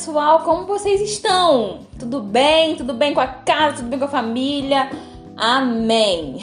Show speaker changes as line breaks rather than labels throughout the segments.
pessoal, como vocês estão? Tudo bem? Tudo bem com a casa? Tudo bem com a família? Amém!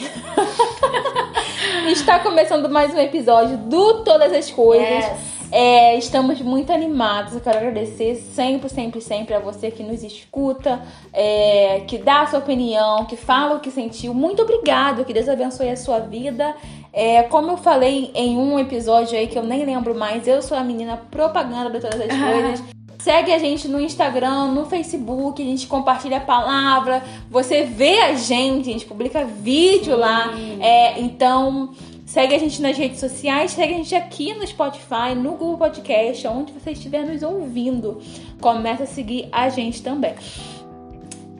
Está começando mais um episódio do Todas as Coisas.
Yes.
É, estamos muito animados. Eu quero agradecer sempre, sempre, sempre a você que nos escuta, é, que dá a sua opinião, que fala o que sentiu. Muito obrigado, que Deus abençoe a sua vida. É, como eu falei em um episódio aí que eu nem lembro mais, eu sou a menina propaganda de todas as coisas. Segue a gente no Instagram, no Facebook, a gente compartilha a palavra, você vê a gente, a gente publica vídeo lá. É, então, segue a gente nas redes sociais, segue a gente aqui no Spotify, no Google Podcast, onde você estiver nos ouvindo. Começa a seguir a gente também.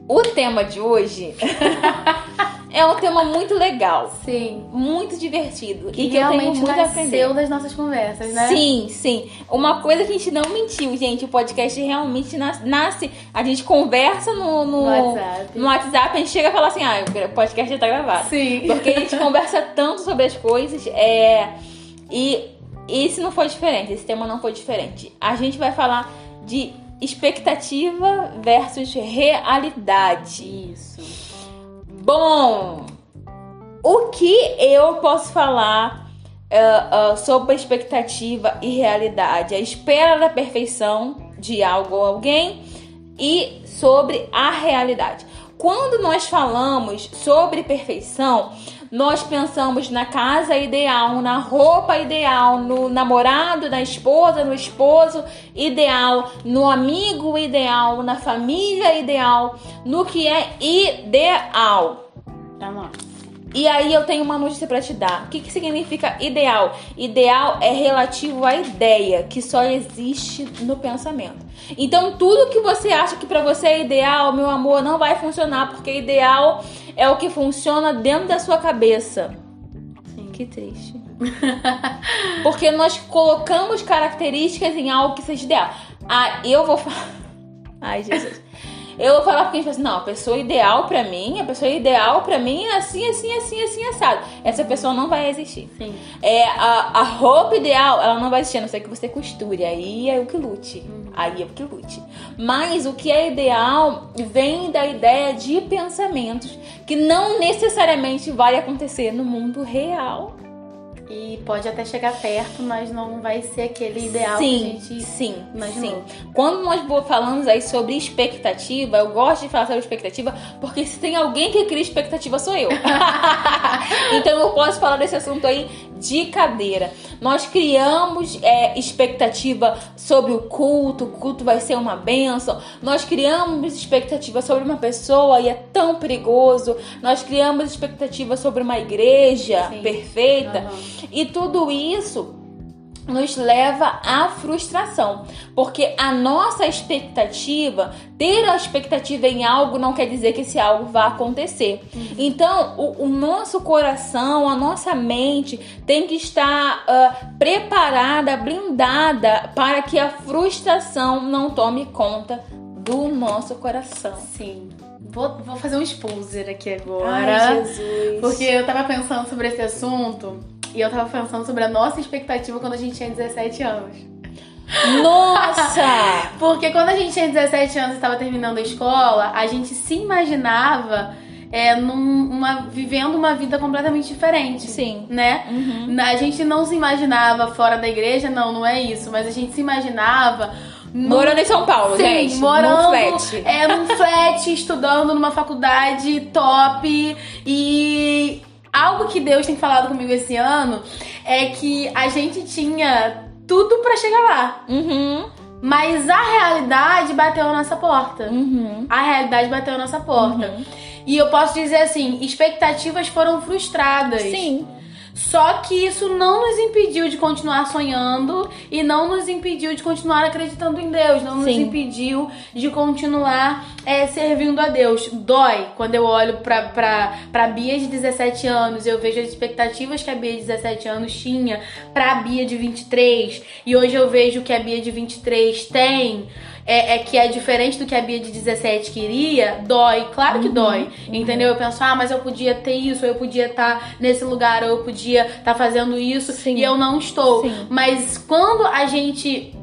O tema de hoje é um tema muito legal,
Sim.
muito divertido
Que
e que eu tenho
realmente
muito
nasceu das nossas conversas, né?
Sim, sim. Uma coisa que a gente não mentiu, gente. O podcast realmente nas- nasce. A gente conversa no, no,
No WhatsApp.
no WhatsApp, a gente chega e fala assim: ah, o podcast já tá gravado.
Sim.
Porque a gente conversa tanto sobre as coisas. É, e esse não foi diferente, esse tema não foi diferente. A gente vai falar de expectativa versus realidade.
Isso.
Bom, o que eu posso falar ah, ah, sobre expectativa e realidade? A espera da perfeição de algo ou alguém e sobre a realidade. Quando nós falamos sobre perfeição, nós pensamos na casa ideal, na roupa ideal, no namorado, na esposa, no esposo ideal, no amigo ideal, na família ideal, no que é ideal.
Pra nós.
E aí eu tenho uma notícia pra te dar. O que, que significa ideal? Ideal é relativo à ideia, que só existe no pensamento. Então tudo que você acha que pra você é ideal, meu amor, não vai funcionar, porque ideal é o que funciona dentro da sua cabeça.
Sim.
Que triste. Porque nós colocamos características em algo que seja ideal. Ah, eu vou falar. Ai, Jesus. Eu vou falar porque a gente fala assim, não, a pessoa ideal pra mim, a pessoa ideal pra mim é assim, assim, assim, assim, assado. Essa pessoa não vai existir.
Sim.
É, a, a roupa ideal, ela não vai existir, a não ser que você costure. Aí é o que lute. Aí é o que lute. Mas o que é ideal vem da ideia de pensamentos que não necessariamente vai acontecer no mundo real.
E pode até chegar perto, mas não vai ser aquele ideal
sim,
que a gente
sim,
imaginou.
sim. Quando nós falamos aí sobre expectativa, eu gosto de falar sobre expectativa porque se tem alguém que cria expectativa sou eu. então eu posso falar desse assunto aí de cadeira. Nós criamos é, expectativa sobre o culto, o culto vai ser uma benção. Nós criamos expectativa sobre uma pessoa e é tão perigoso. Nós criamos expectativa sobre uma igreja
Sim.
perfeita.
Aham.
E tudo isso nos leva à frustração, porque a nossa expectativa, ter a expectativa em algo não quer dizer que esse algo vá acontecer. Então, o, o nosso coração, a nossa mente tem que estar ah, preparada, blindada para que a frustração não tome conta do nosso coração.
Sim. Vou, vou fazer um exposer aqui agora.
Ai, Jesus.
Porque eu tava pensando sobre esse assunto e eu tava pensando sobre a nossa expectativa quando a gente tinha 17 anos.
Nossa!
Porque quando a gente tinha 17 anos e estava terminando a escola, a gente se imaginava é, num- uma- vivendo uma vida completamente diferente.
Sim.
Né?
Uhum.
A gente não se imaginava fora da igreja, não, não é isso. Mas a gente se imaginava. num-
Morando em São Paulo,
Sim,
gente.
morando
num flat.
é, num flat, estudando numa faculdade top e algo que Deus tem falado comigo esse ano é que a gente tinha tudo pra chegar lá,
Uhum.
mas a realidade bateu a nossa porta.
Uhum.
A realidade bateu a nossa porta. E eu posso dizer assim, expectativas foram frustradas.
Sim.
Só que isso não nos impediu de continuar sonhando e não nos impediu de continuar acreditando em Deus, não nos
Sim.
impediu de continuar é, servindo a Deus. Dói quando eu olho pra, pra, pra Bia de 17 anos eu vejo as expectativas que a Bia de 17 anos tinha pra Bia de 23 e hoje eu vejo que a Bia de 23 tem. É, é que é diferente do que a Bia de 17 queria, dói, claro que dói. Entendeu? Eu penso, ah, mas eu podia ter isso, ou eu podia estar nesse lugar, ou eu podia estar fazendo isso,
Sim.
e eu não estou.
Sim.
Mas quando a gente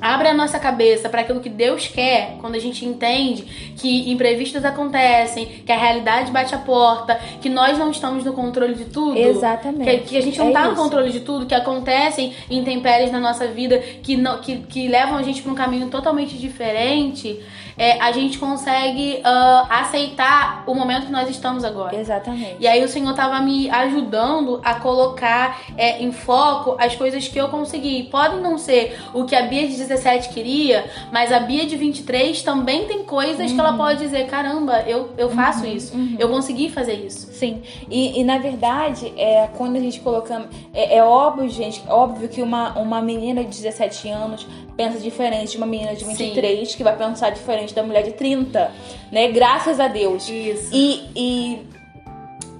abre a nossa cabeça para aquilo que Deus quer, quando a gente entende que imprevistos acontecem, que a realidade bate a porta, que nós não estamos no controle de tudo.
Exatamente.
Que, que a gente não
É
tá no controle de tudo, que acontecem intempéries na nossa vida que, não, que, que levam a gente para um caminho totalmente diferente, é, a gente consegue ah, aceitar o momento que nós estamos agora.
Exatamente.
E aí o Senhor tava me ajudando a colocar é, em foco as coisas que eu consegui. Podem não ser o que a Bia de 17 queria, mas a Bia de 23 também tem coisas que ela pode dizer, caramba, eu, eu faço isso. Eu consegui fazer isso.
Sim, e, e, na verdade, é, quando a gente colocamos. É, é óbvio, gente, óbvio que uma, uma menina de 17 anos pensa diferente de uma menina de 23, que vai pensar diferente da mulher de 30, né? Graças a Deus.
Isso.
E, e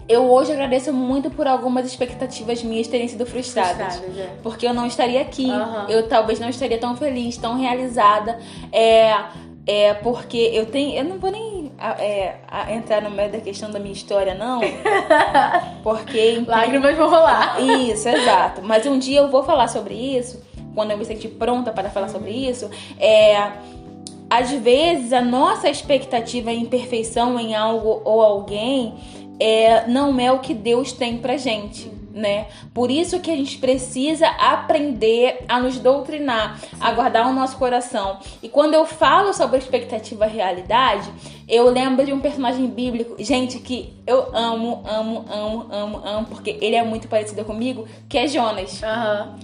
eu hoje agradeço muito por algumas expectativas minhas terem sido frustradas.
Frustradas, é.
Porque eu não estaria aqui,
Aham.
eu talvez não estaria tão feliz, tão realizada. É, é porque eu tenho. Eu não vou nem é, entrar no meio da questão da minha história, não. Porque.
Lágrimas vão rolar.
Isso, exato. Mas um dia eu vou falar sobre isso, quando eu me sentir pronta para falar sobre isso. É. Às vezes a nossa expectativa em perfeição em algo ou alguém é, não é o que Deus tem pra gente. Né? Por isso que a gente precisa aprender a nos doutrinar, a guardar o nosso coração. E quando eu falo sobre expectativa realidade, eu lembro de um personagem bíblico, gente, que eu amo, amo, amo, amo, amo, porque ele é muito parecido comigo, que é Jonas.
Aham.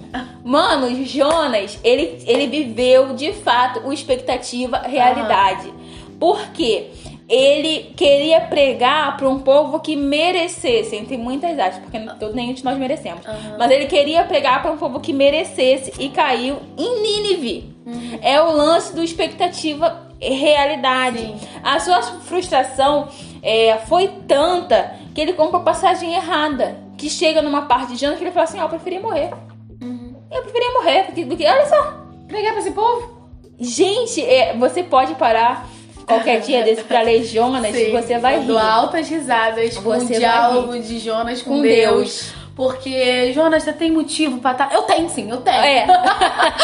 Mano, Jonas, ele, ele viveu de fato o expectativa realidade. Por quê? Ele queria pregar para um povo que merecesse, entre muitas aspas, porque todo nenhum de nós merecemos. Mas ele queria pregar para um povo que merecesse e caiu em Nínive. É o lance do expectativa e realidade.
Sim.
A sua frustração é, foi tanta que ele compra a passagem errada. Que chega numa parte de Jonas que ele fala assim: Ó, eu preferia morrer. Eu preferia morrer do que, do que- Olha só.
Pregar pra esse povo?
Gente, é, você pode parar qualquer dia desse pra ler Jonas e você vai rir.
altas risadas com
Você
o diálogo de Jonas com,
Com
Deus.
Deus.
Porque, Jonas, você tem motivo pra estar. Eu tenho sim, eu tenho.
É,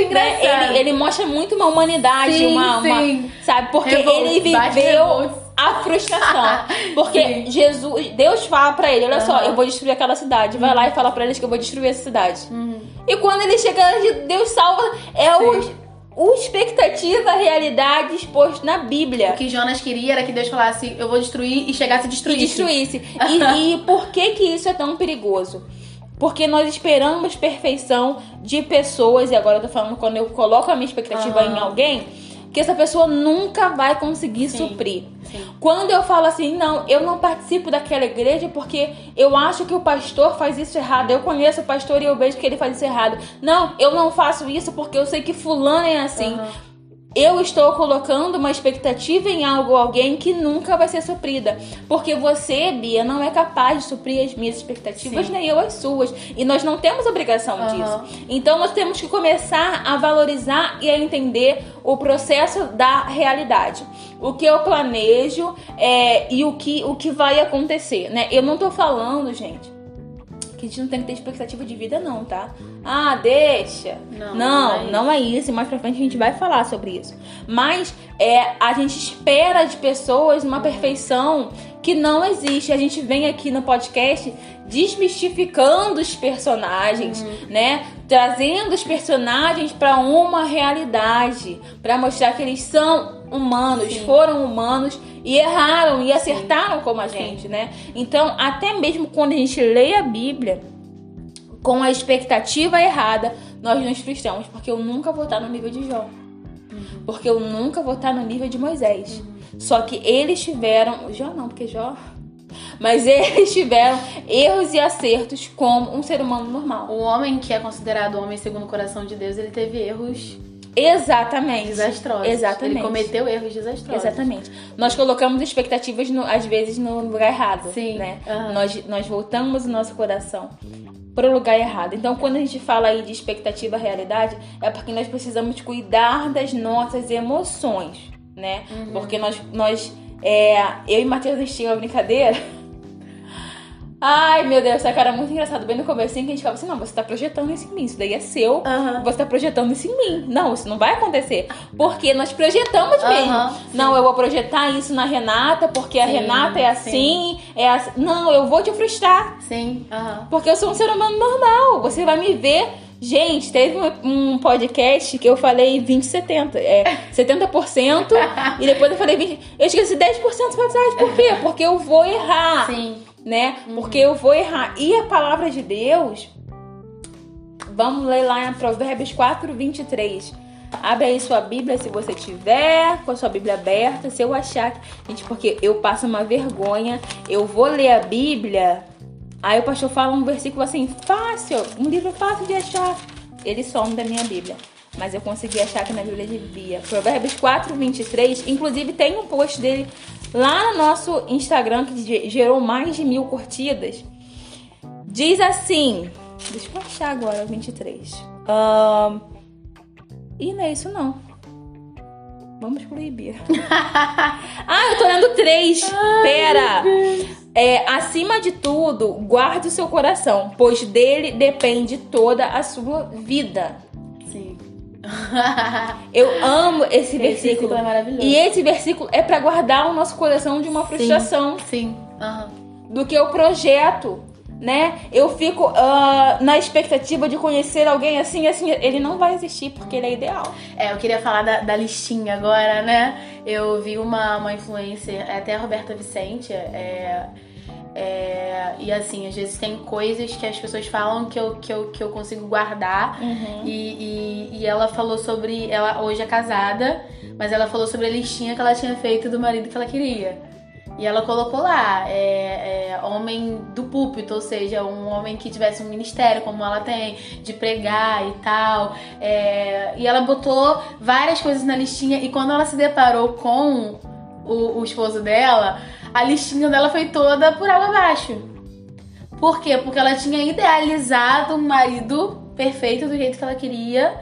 Muito
né?
engraçado.
ele, ele mostra muito uma humanidade,
Sim,
uma, uma-
sim.
sabe? Porque
Revolto,
ele viveu a frustração. Porque
Sim.
Jesus, Deus fala pra ele, olha só,
Aham.
eu vou destruir aquela cidade. Vai lá e fala pra eles que eu vou destruir essa cidade.
Uhum.
E quando ele chega, Deus salva, é o, o expectativa, a realidade exposto na Bíblia.
O que Jonas queria era que Deus falasse, eu vou destruir e chegasse a
e
destruir.
destruísse. E, e por que que isso é tão perigoso? Porque nós esperamos perfeição de pessoas, e agora eu tô falando quando eu coloco a minha expectativa
Aham.
em alguém, que essa pessoa nunca vai conseguir
Sim.
suprir.
Sim.
Quando eu falo assim, não, eu não participo daquela igreja porque eu acho que o pastor faz isso errado. Eu conheço o pastor e eu vejo que ele faz isso errado. Não, eu não faço isso porque eu sei que fulano é assim.
Aham.
Eu estou colocando uma expectativa em algo ou alguém que nunca vai ser suprida. Porque você, Bia, não é capaz de suprir as minhas expectativas,
Sim.
nem eu as suas. E nós não temos obrigação
Aham.
disso. Então nós temos que começar a valorizar e a entender o processo da realidade. O que eu planejo é, e o que, o que vai acontecer, né? Eu não tô falando, gente, que a gente não tem que ter expectativa de vida, não, tá? Ah, deixa.
Não,
não,
não
não
é
é isso. E mais pra frente a gente vai falar sobre isso. Mas é, a gente espera de pessoas uma perfeição que não existe. A gente vem aqui no podcast desmistificando os personagens, né? Trazendo os personagens pra uma realidade, Pra mostrar que eles são humanos,
Sim.
foram humanos e erraram e acertaram como a gente, né? Então, até mesmo quando a gente lê a Bíblia com a expectativa errada, nós nos frustramos, porque eu nunca vou estar no nível de Jó. Porque eu nunca vou estar no nível de Moisés. Só que eles tiveram. Jó não, porque Jó. Mas eles tiveram erros e acertos como um ser humano normal.
O homem que é considerado homem segundo o coração de Deus, ele teve erros
Exatamente.
desastrosos.
Exatamente.
Ele cometeu erros desastrosos.
Exatamente. Nós colocamos expectativas, no- às vezes, no lugar errado.
Sim.
Né?
Aham.
Nós, nós voltamos o nosso coração para o lugar errado. Então, quando a gente fala aí de expectativa realidade, é porque nós precisamos cuidar das nossas emoções, né? Porque nós, nós é, eu e Matheus a gente tinha uma brincadeira. Ai, meu Deus, essa cara é muito engraçado. Bem no começo que a gente falava assim: não, você tá projetando isso em mim, isso daí é seu,
Aham.
você tá projetando isso em mim. Não, isso não vai acontecer. Porque nós projetamos mesmo.
Aham,
não, eu vou projetar isso na Renata, porque a
Sim,
Renata é assim, é assim. Não, eu vou te frustrar.
Sim, aham.
Porque eu sou um ser humano normal. Você vai me ver. Gente, teve um podcast que eu falei 20, 70. É 70% e depois eu falei 20. Eu esqueci 10% pra trás. Por quê? Porque eu vou errar
Sim.
né? Porque eu vou errar. E a palavra de Deus, vamos ler lá em Provérbios 4, 23. Abre aí sua Bíblia se você tiver, com a sua Bíblia aberta. Se eu achar que. Gente, porque eu passo uma vergonha. Eu vou ler a Bíblia. Aí o pastor fala um versículo assim, fácil, um livro fácil de achar. Ele some da minha Bíblia. Mas eu consegui achar aqui na Bíblia de Bia. Provérbios 4, 23. Inclusive tem um post dele lá no nosso Instagram que ge- gerou mais de mil curtidas. Diz assim. Deixa eu achar agora o 23. Ahn, Ih, não é isso não. Vamos Bia. ah, eu tô lendo três. Pera. É, acima de tudo, guarde o seu coração, pois dele depende toda a sua vida.
Sim.
Eu amo esse
Esse
versículo.
versículo é maravilhoso.
E esse versículo é pra guardar o nosso coração de uma frustração
Sim. Aham.
do que o projeto, né? Eu fico ah, na expectativa de conhecer alguém assim, assim, ele não vai existir porque ele é ideal.
É, eu queria falar da, da listinha agora, né? Eu vi uma, uma influencer, é até a Roberta Vicente, é, é, e assim, às vezes tem coisas que as pessoas falam que eu, que eu, que eu consigo guardar. E, e, e ela falou sobre. Ela hoje é casada, mas ela falou sobre a listinha que ela tinha feito do marido que ela queria. E ela colocou lá, é, é, homem do púlpito, ou seja, um homem que tivesse um ministério como ela tem, de pregar e tal. É, e ela botou várias coisas na listinha e quando ela se deparou com o, o esposo dela, a listinha dela foi toda por água abaixo. Por quê? Porque ela tinha idealizado um marido perfeito do jeito que ela queria.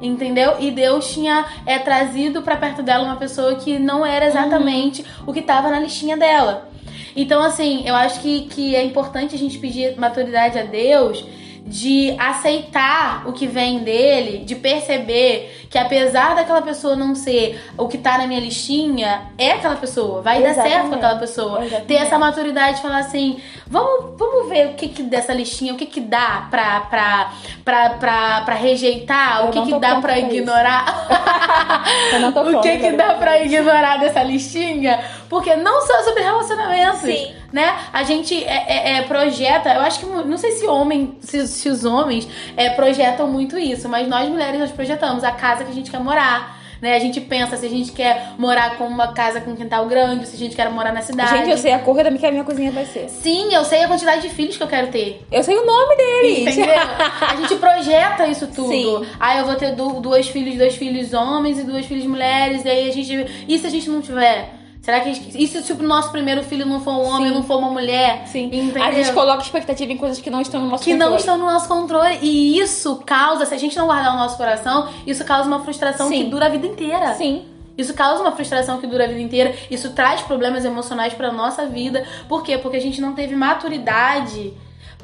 Entendeu? E Deus tinha é, trazido pra perto dela uma pessoa que não era exatamente o que tava na listinha dela. Então, assim, eu acho que, que é importante a gente pedir maturidade a Deus de aceitar o que vem dele, de perceber que apesar daquela pessoa não ser o que tá na minha listinha, é aquela pessoa, vai dar certo com
Exatamente.
aquela pessoa.
Exatamente.
Ter essa maturidade de falar assim, vamos, vamos ver o que, que dessa listinha, o que que dá pra, pra, pra, pra, pra rejeitar,
Eu
o que que dá pra ignorar. O que que dá pra ignorar dessa listinha? Porque não só sobre relacionamentos,
Sim.
né? A gente é, é- é, projeta, eu acho que, não sei se homem, se, se os homens é, projetam muito isso, mas nós mulheres nós projetamos a casa que a gente quer morar. Né? A gente pensa se a gente quer morar com uma casa com um quintal grande, se a gente quer morar na cidade.
Gente, eu sei a cor da minha, que a minha cozinha vai ser.
Sim, eu sei a quantidade de filhos que eu quero ter.
Eu sei o nome deles.
Entendeu? A gente projeta isso tudo.
Sim.
Ah, eu vou ter duas filhos, dois filhos homens e duas filhas mulheres. E aí a gente. E se a gente não tiver? Será que a gente. E se, se o nosso primeiro filho não for um homem,
Sim.
não for uma mulher?
Sim.
Entendeu?
A gente coloca expectativa em coisas que não estão no nosso
que não
controle.
estão no nosso controle. E isso causa, se a gente não guardar o nosso coração, isso causa uma frustração
Sim.
que dura a vida inteira.
Sim.
Isso causa uma frustração que dura a vida inteira. Isso traz problemas emocionais pra nossa vida. Por quê? Porque a gente não teve maturidade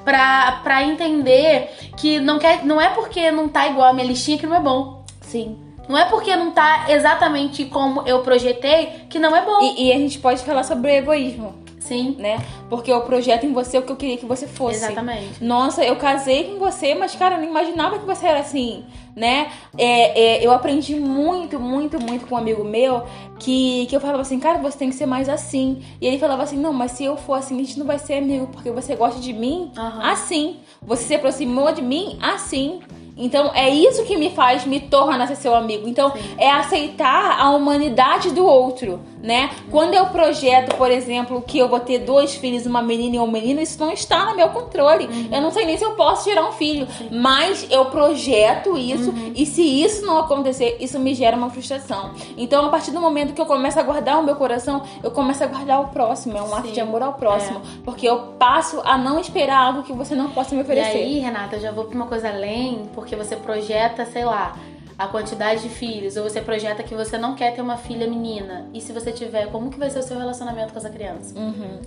pra, pra entender que não, quer, não é porque não tá igual a minha listinha que não é bom.
Sim.
Não é porque não tá exatamente como eu projetei que não é bom.
E, e a gente pode falar sobre egoísmo,
Sim,
né? Porque eu projeto em você o que eu queria que você fosse.
exatamente.
Nossa, eu casei com você, mas, cara, eu não imaginava que você era assim, né? É, é, eu aprendi muito, muito, muito com um amigo meu que, que eu falava assim, cara, você tem que ser mais assim. E ele falava assim, não, mas se eu for assim, a gente não vai ser amigo, porque você gosta de mim
Aham.
assim. Você se aproximou de mim assim. Então é isso que me faz, me torna ser seu amigo. Então é aceitar a humanidade do outro, né? Quando eu projeto, por exemplo, que eu vou ter dois filhos, uma menina e um menino, isso não está no meu controle. Eu não sei nem se eu posso gerar um filho, mas eu projeto isso e se isso não acontecer, isso me gera uma frustração. Então a partir do momento que eu começo a guardar o meu coração, eu começo a guardar o próximo, é um ato
Sim.
de amor ao próximo, porque eu passo a não esperar algo que você não possa me
E
oferecer.
aí, Renata, eu já vou pra uma coisa além, porque você projeta, sei lá, a quantidade de filhos, ou você projeta que você não quer ter uma filha menina. E se você tiver, como que vai ser o seu relacionamento com essa criança?
Uhum.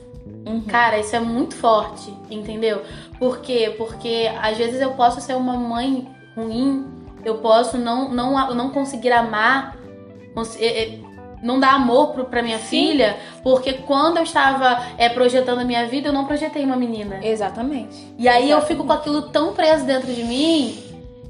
Uhum.
Cara, isso é muito forte, entendeu? Por quê? Porque às vezes eu posso ser uma mãe ruim, eu posso não, não, não conseguir amar, não dar amor pro, pra minha
Sim.
filha, porque quando eu estava é, projetando a minha vida, eu não projetei uma menina.
Exatamente.
E aí eu
Exatamente.
fico com aquilo tão preso dentro de mim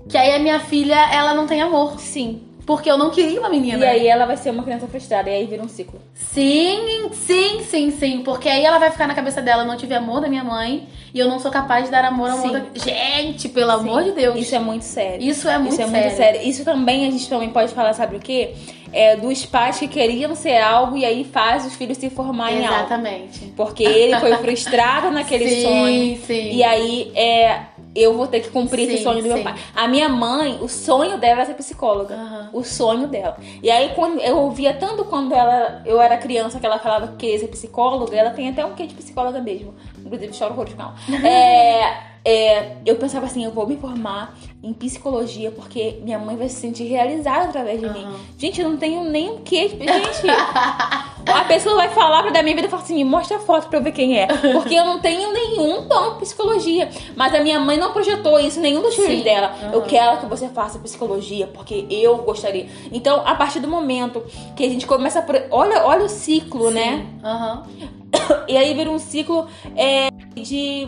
que aí a minha filha, ela não tem amor.
Sim.
Porque eu não queria uma menina.
E aí ela vai ser uma criança frustrada, e aí vira um ciclo.
Sim, sim, sim, sim. Porque aí ela vai ficar na cabeça dela, eu não tive amor da minha mãe e eu não sou capaz de dar amor ao amor
Sim.
da... Gente, pelo amor de Deus.
Isso é muito sério.
Isso é muito
Isso é
sério.
muito sério. Isso também a gente também pode falar, sabe o quê? É dos pais que queriam ser algo e aí faz os filhos se formar em algo.
Exatamente.
Porque ele foi frustrado naquele
sim,
sonho.
Sim,
E aí é, eu vou ter que cumprir esse
Sim,
sonho do meu
sim.
pai. A minha mãe, o sonho dela era ser psicóloga.
Aham.
O sonho dela. E aí, quando eu ouvia tanto quando ela, eu era criança que ela falava que queria ser psicóloga, ela tem até um quê de psicóloga mesmo. Inclusive, choro com ela. É, é, eu pensava assim, eu vou me formar em psicologia porque minha mãe vai se sentir realizada através de mim.
Aham.
Gente, eu não tenho nem o quê. Gente, a pessoa vai falar pra da minha vida e falar assim, me mostra a foto pra eu ver quem é. Porque eu não tenho nenhum dom de psicologia. Mas a minha mãe não projetou isso, nenhum dos filhos
Sim.
dela. Eu
Aham.
quero que você faça psicologia, porque eu gostaria. Então, a partir do momento que a gente começa pro- Olha, olha o ciclo, né?
Aham.
E aí vira um ciclo é, de.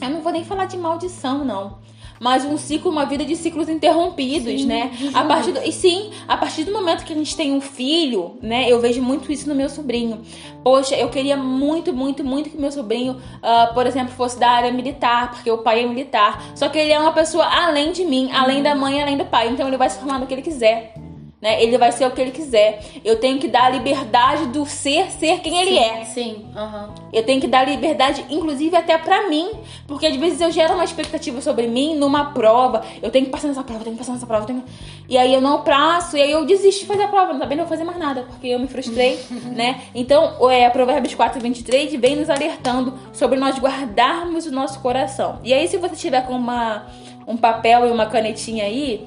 Eu não vou nem falar de maldição, não. Mas um ciclo, uma vida de ciclos interrompidos,
Sim,
né? A partir do, e sim, a partir do momento que a gente tem um filho, né? Eu vejo muito isso no meu sobrinho. Poxa, eu queria muito, muito, muito que meu sobrinho, ah, por exemplo, fosse da área militar, porque o pai é militar. Só que ele é uma pessoa além de mim, além da mãe, além do pai. Então ele vai se formar no que ele quiser. Né? Ele vai ser o que ele quiser. Eu tenho que dar a liberdade do ser ser quem ele
sim,
é.
Sim, aham.
Eu tenho que dar liberdade, inclusive até pra mim, porque às vezes eu gero uma expectativa sobre mim numa prova. Eu tenho que passar nessa prova, eu tenho que passar nessa prova. tenho E aí eu não passo, e aí eu desisto de fazer a prova. Não, não vou fazer mais nada, porque eu me frustrei, né? Então, é, Provérbios 4, 23 vem nos alertando sobre nós guardarmos o nosso coração. E aí, se você tiver com uma, um papel e uma canetinha aí,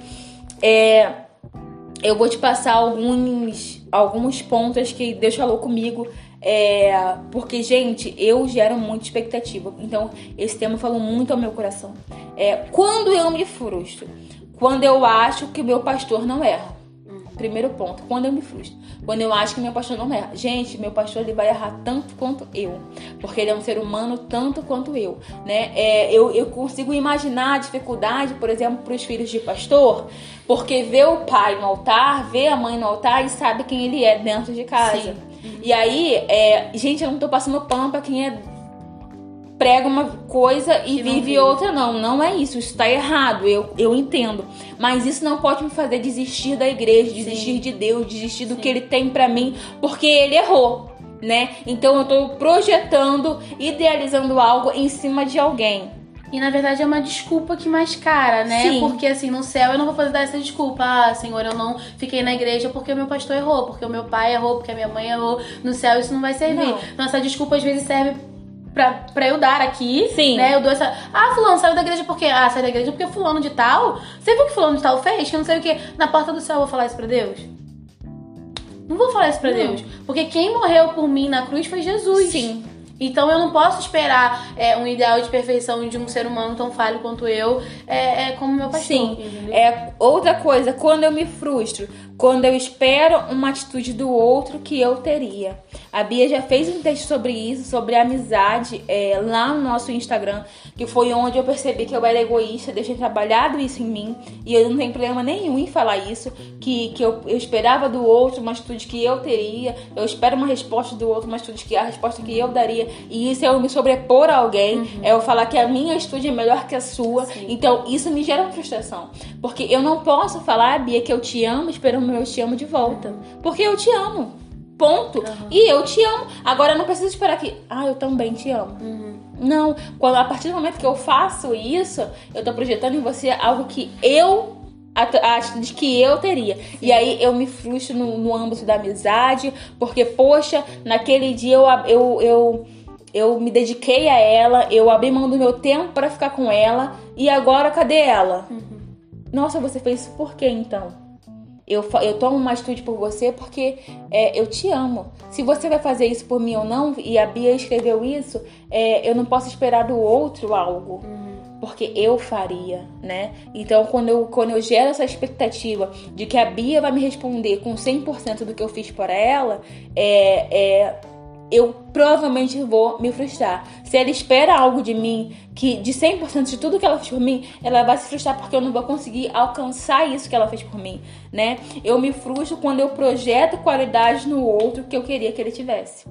é, eu vou te passar alguns, alguns pontos que Deus falou comigo. É, porque, gente, eu gero muita expectativa. Então, esse tema falou muito ao meu coração. É, quando eu me frustro, quando eu acho que o meu pastor não erra. Primeiro ponto, quando eu me frustro. Quando eu acho que meu pastor não erra. Gente, meu pastor ele vai errar tanto quanto eu. Porque ele é um ser humano tanto quanto eu. Né? É, eu, eu consigo imaginar a dificuldade, por exemplo, para os filhos de pastor. Porque vê o pai no altar, vê a mãe no altar e sabe quem ele é dentro de casa.
Sim.
E aí, é, gente, eu não tô passando pano pra quem é prega uma coisa e vive outra, não. Não é isso. Isso tá errado. Eu, eu entendo. Mas isso não pode me fazer desistir da igreja, desistir de Deus, desistir do
Sim.
que Ele tem pra mim, porque Ele errou. Né? Então eu tô projetando, idealizando algo em cima de alguém.
E na verdade é uma desculpa que mais cara, né?
Sim.
Porque assim, no céu eu não vou fazer dar essa desculpa. Ah, Senhor, eu não fiquei na igreja porque o meu pastor errou, porque o meu pai errou, porque a minha mãe errou. No céu isso não vai servir.
Não.
Essa desculpa às vezes serve pra, pra eu dar aqui.
Sim.
Né? Eu dou essa. Ah, fulano saiu da igreja porque. Ah, saiu da igreja porque fulano de tal. Você viu o que fulano de tal fez? Que eu não sei o que. Na porta do céu eu vou falar isso pra Deus? Não vou falar isso pra
Não.
Deus. Porque quem morreu por mim na cruz foi Jesus.
Sim.
Então eu não posso esperar é, um ideal de perfeição de um ser humano tão falho quanto eu, é, é como meu pastor.
Sim.
entendeu?
É outra coisa, quando eu me frustro, quando eu espero uma atitude do outro que eu teria. A Bia já fez um texto sobre isso, sobre amizade, é, lá no nosso Instagram, que foi onde eu percebi que eu era egoísta, deixei trabalhado isso em mim, e eu não tenho problema nenhum em falar isso, que, que eu, eu esperava do outro uma atitude que eu teria, eu espero uma resposta do outro, uma atitude que a resposta que eu daria, e isso é eu me sobrepor a alguém, é eu falar que a minha atitude é melhor que a sua,
Sim.
então isso me gera uma frustração, porque eu não posso falar, Bia, que eu te amo esperando eu te amo de volta, porque eu te amo. Ponto.
Uhum.
E eu te amo. Agora eu não preciso esperar que, ah, eu também te amo.
Uhum.
Não, quando a partir do momento que eu faço isso, eu tô projetando em você algo que eu a a atitude que eu teria. E aí eu me frustro no, no âmbito da amizade, porque, poxa, naquele dia eu, eu, eu, eu me dediquei a ela, eu abri mão do meu tempo pra ficar com ela, e agora cadê ela?
Uhum.
Nossa, você fez isso por quê então? Eu, eu tomo uma atitude por você porque é, eu te amo. Se você vai fazer isso por mim ou não, e a Bia escreveu isso, é, eu não posso esperar do outro algo. Porque eu faria, né? Então, quando eu, quando eu gero essa expectativa de que a Bia vai me responder com 100% do que eu fiz por ela, é, é, eu provavelmente vou me frustrar. Se ela espera algo de mim, que de 100% de tudo que ela fez por mim, ela vai se frustrar porque eu não vou conseguir alcançar isso que ela fez por mim, né? Eu me frustro quando eu projeto qualidades no outro que eu queria que ele tivesse.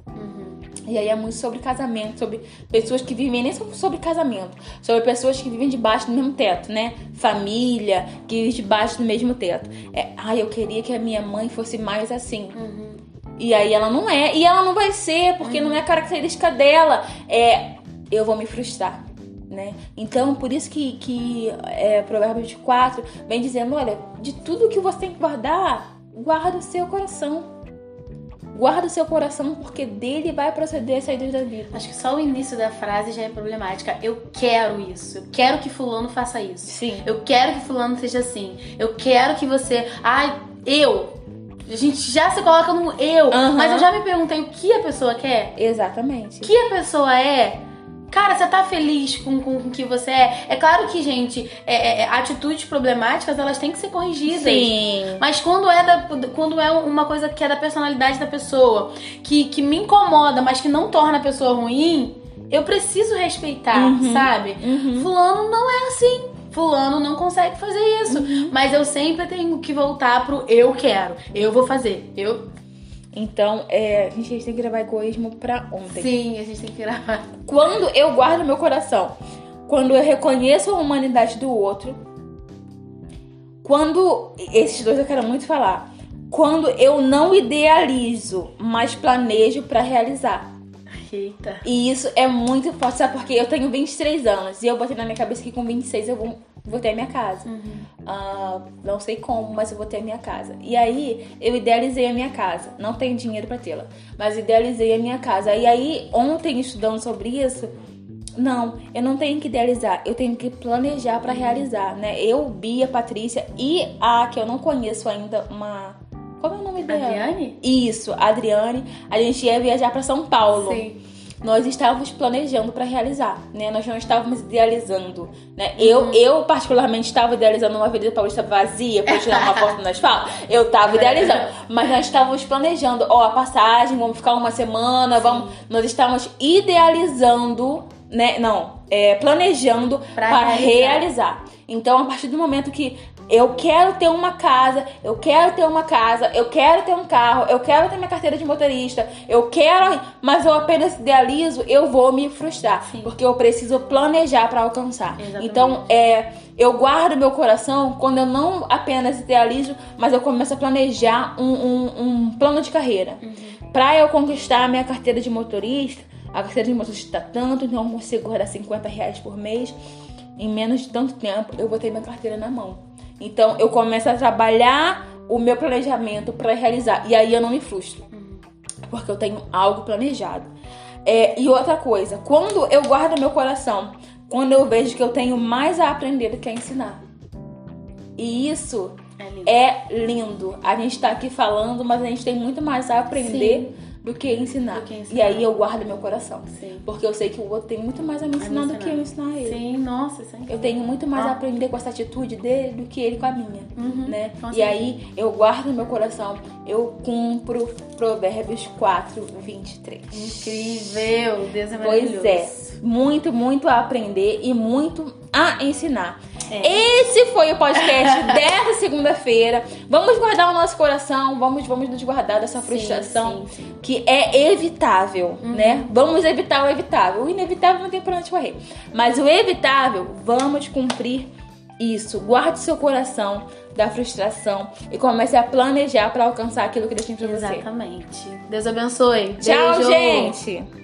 E aí é muito sobre casamento, sobre pessoas que vivem, nem sobre casamento, sobre pessoas que vivem debaixo do mesmo teto, né? Família, que vive debaixo do mesmo teto. É, ai, eu queria que a minha mãe fosse mais assim. E aí ela não é, e ela não vai ser, porque não é característica dela. É, eu vou me frustrar. Né? Então, por isso que, que é, Provérbios 24 vem dizendo: olha, de tudo que você tem que guardar, guarda o seu coração. Guarda o seu coração, porque dele vai proceder as saídas da vida.
Acho que só o início da frase já é problemática. Eu quero isso. Eu quero que fulano faça isso.
Sim.
Eu quero que fulano seja assim. Eu quero que você. Ai, eu. A gente já se coloca no eu.
Aham.
Mas eu já me perguntei o que a pessoa quer.
Exatamente.
O que a pessoa é. Cara, você tá feliz com, com, com o que você é? É claro que, gente, é- é- atitudes problemáticas, elas têm que ser corrigidas.
Sim.
Mas quando é, da, quando é uma coisa que é da personalidade da pessoa, que, que me incomoda, mas que não torna a pessoa ruim, eu preciso respeitar,
Uhum.
sabe?
Uhum.
Fulano não é assim. Fulano não consegue fazer isso. Mas eu sempre tenho que voltar pro eu quero. Eu vou fazer. Eu.
Então, é, a gente tem que gravar egoísmo pra ontem.
Sim, a gente tem que gravar.
Quando eu guardo meu coração, quando eu reconheço a humanidade do outro, quando. Esses dois eu quero muito falar. Quando eu não idealizo, mas planejo pra realizar.
Eita.
E isso é muito forte, sabe? Porque eu tenho 23 anos e eu botei na minha cabeça que com 26 eu vou, vou ter a minha casa. Ah, não sei como, mas eu vou ter a minha casa. E aí eu idealizei a minha casa. Não tenho dinheiro pra tê-la, mas idealizei a minha casa. E aí, ontem, estudando sobre isso, não, eu não tenho que idealizar, eu tenho que planejar pra realizar, né? Eu, Bia, Patrícia e a que eu não conheço ainda, uma. Como é o nome dela?
Adriane?
Isso, Adriane. A gente ia viajar pra São Paulo
Sim.
nós estávamos planejando para realizar, né? Nós não estávamos idealizando, né? Eu, eu particularmente estava idealizando uma Avenida Paulista vazia para tirar uma foto no asfalto. Eu estava idealizando, mas nós estávamos planejando, ó, a passagem, vamos ficar uma semana, vamos, nós estávamos idealizando, né? Não, é, planejando
Pra
para
realizar.
realizar. Então, a partir do momento que eu quero ter uma casa, eu quero ter uma casa, eu quero ter um carro, eu quero ter minha carteira de motorista, eu quero, mas eu apenas idealizo, eu vou me frustrar,
Sim.
porque eu preciso planejar para alcançar.
Exatamente.
Então, é, eu guardo meu coração quando eu não apenas idealizo, mas eu começo a planejar um, um- um plano de carreira. Pra eu conquistar a minha carteira de motorista, a carteira de motorista tá tanto, então eu consigo guardar 50 reais por mês. Em menos de tanto tempo, eu vou ter minha carteira na mão. Então, eu começo a trabalhar o meu planejamento pra realizar. E aí eu não me frustro. Porque eu tenho algo planejado. É, e outra coisa, quando eu guardo meu coração, quando eu vejo que eu tenho mais a aprender do que a ensinar. E isso
É lindo.
é lindo. A gente tá aqui falando, mas a gente tem muito mais a aprender do que ensinar.
Do que ensinar.
E aí eu guardo meu coração.
Sim.
Porque eu sei que o outro tem muito mais a me ensinar do que eu ensinar ele.
Sim, nossa, isso é
Eu tenho muito mais
Ah.
a aprender com essa atitude dele do que ele com a minha,
Uhum,
né?
com
E
certeza.
aí eu guardo no meu coração, eu cumpro Provérbios 4, 23.
Incrível, Deus é maravilhoso.
Pois é, muito, muito a aprender e muito a ensinar.
É.
Esse foi o podcast dessa segunda-feira. Vamos guardar o nosso coração, vamos, vamos nos guardar dessa frustração
sim, sim.
que é evitável, né? Vamos evitar o evitável. O inevitável não tem pra onde correr. Mas o evitável, vamos cumprir isso. Guarde seu coração da frustração e comece a planejar pra alcançar aquilo que Deus tem pra você.
Exatamente. Deus abençoe.
Tchau,
Beijo.
gente!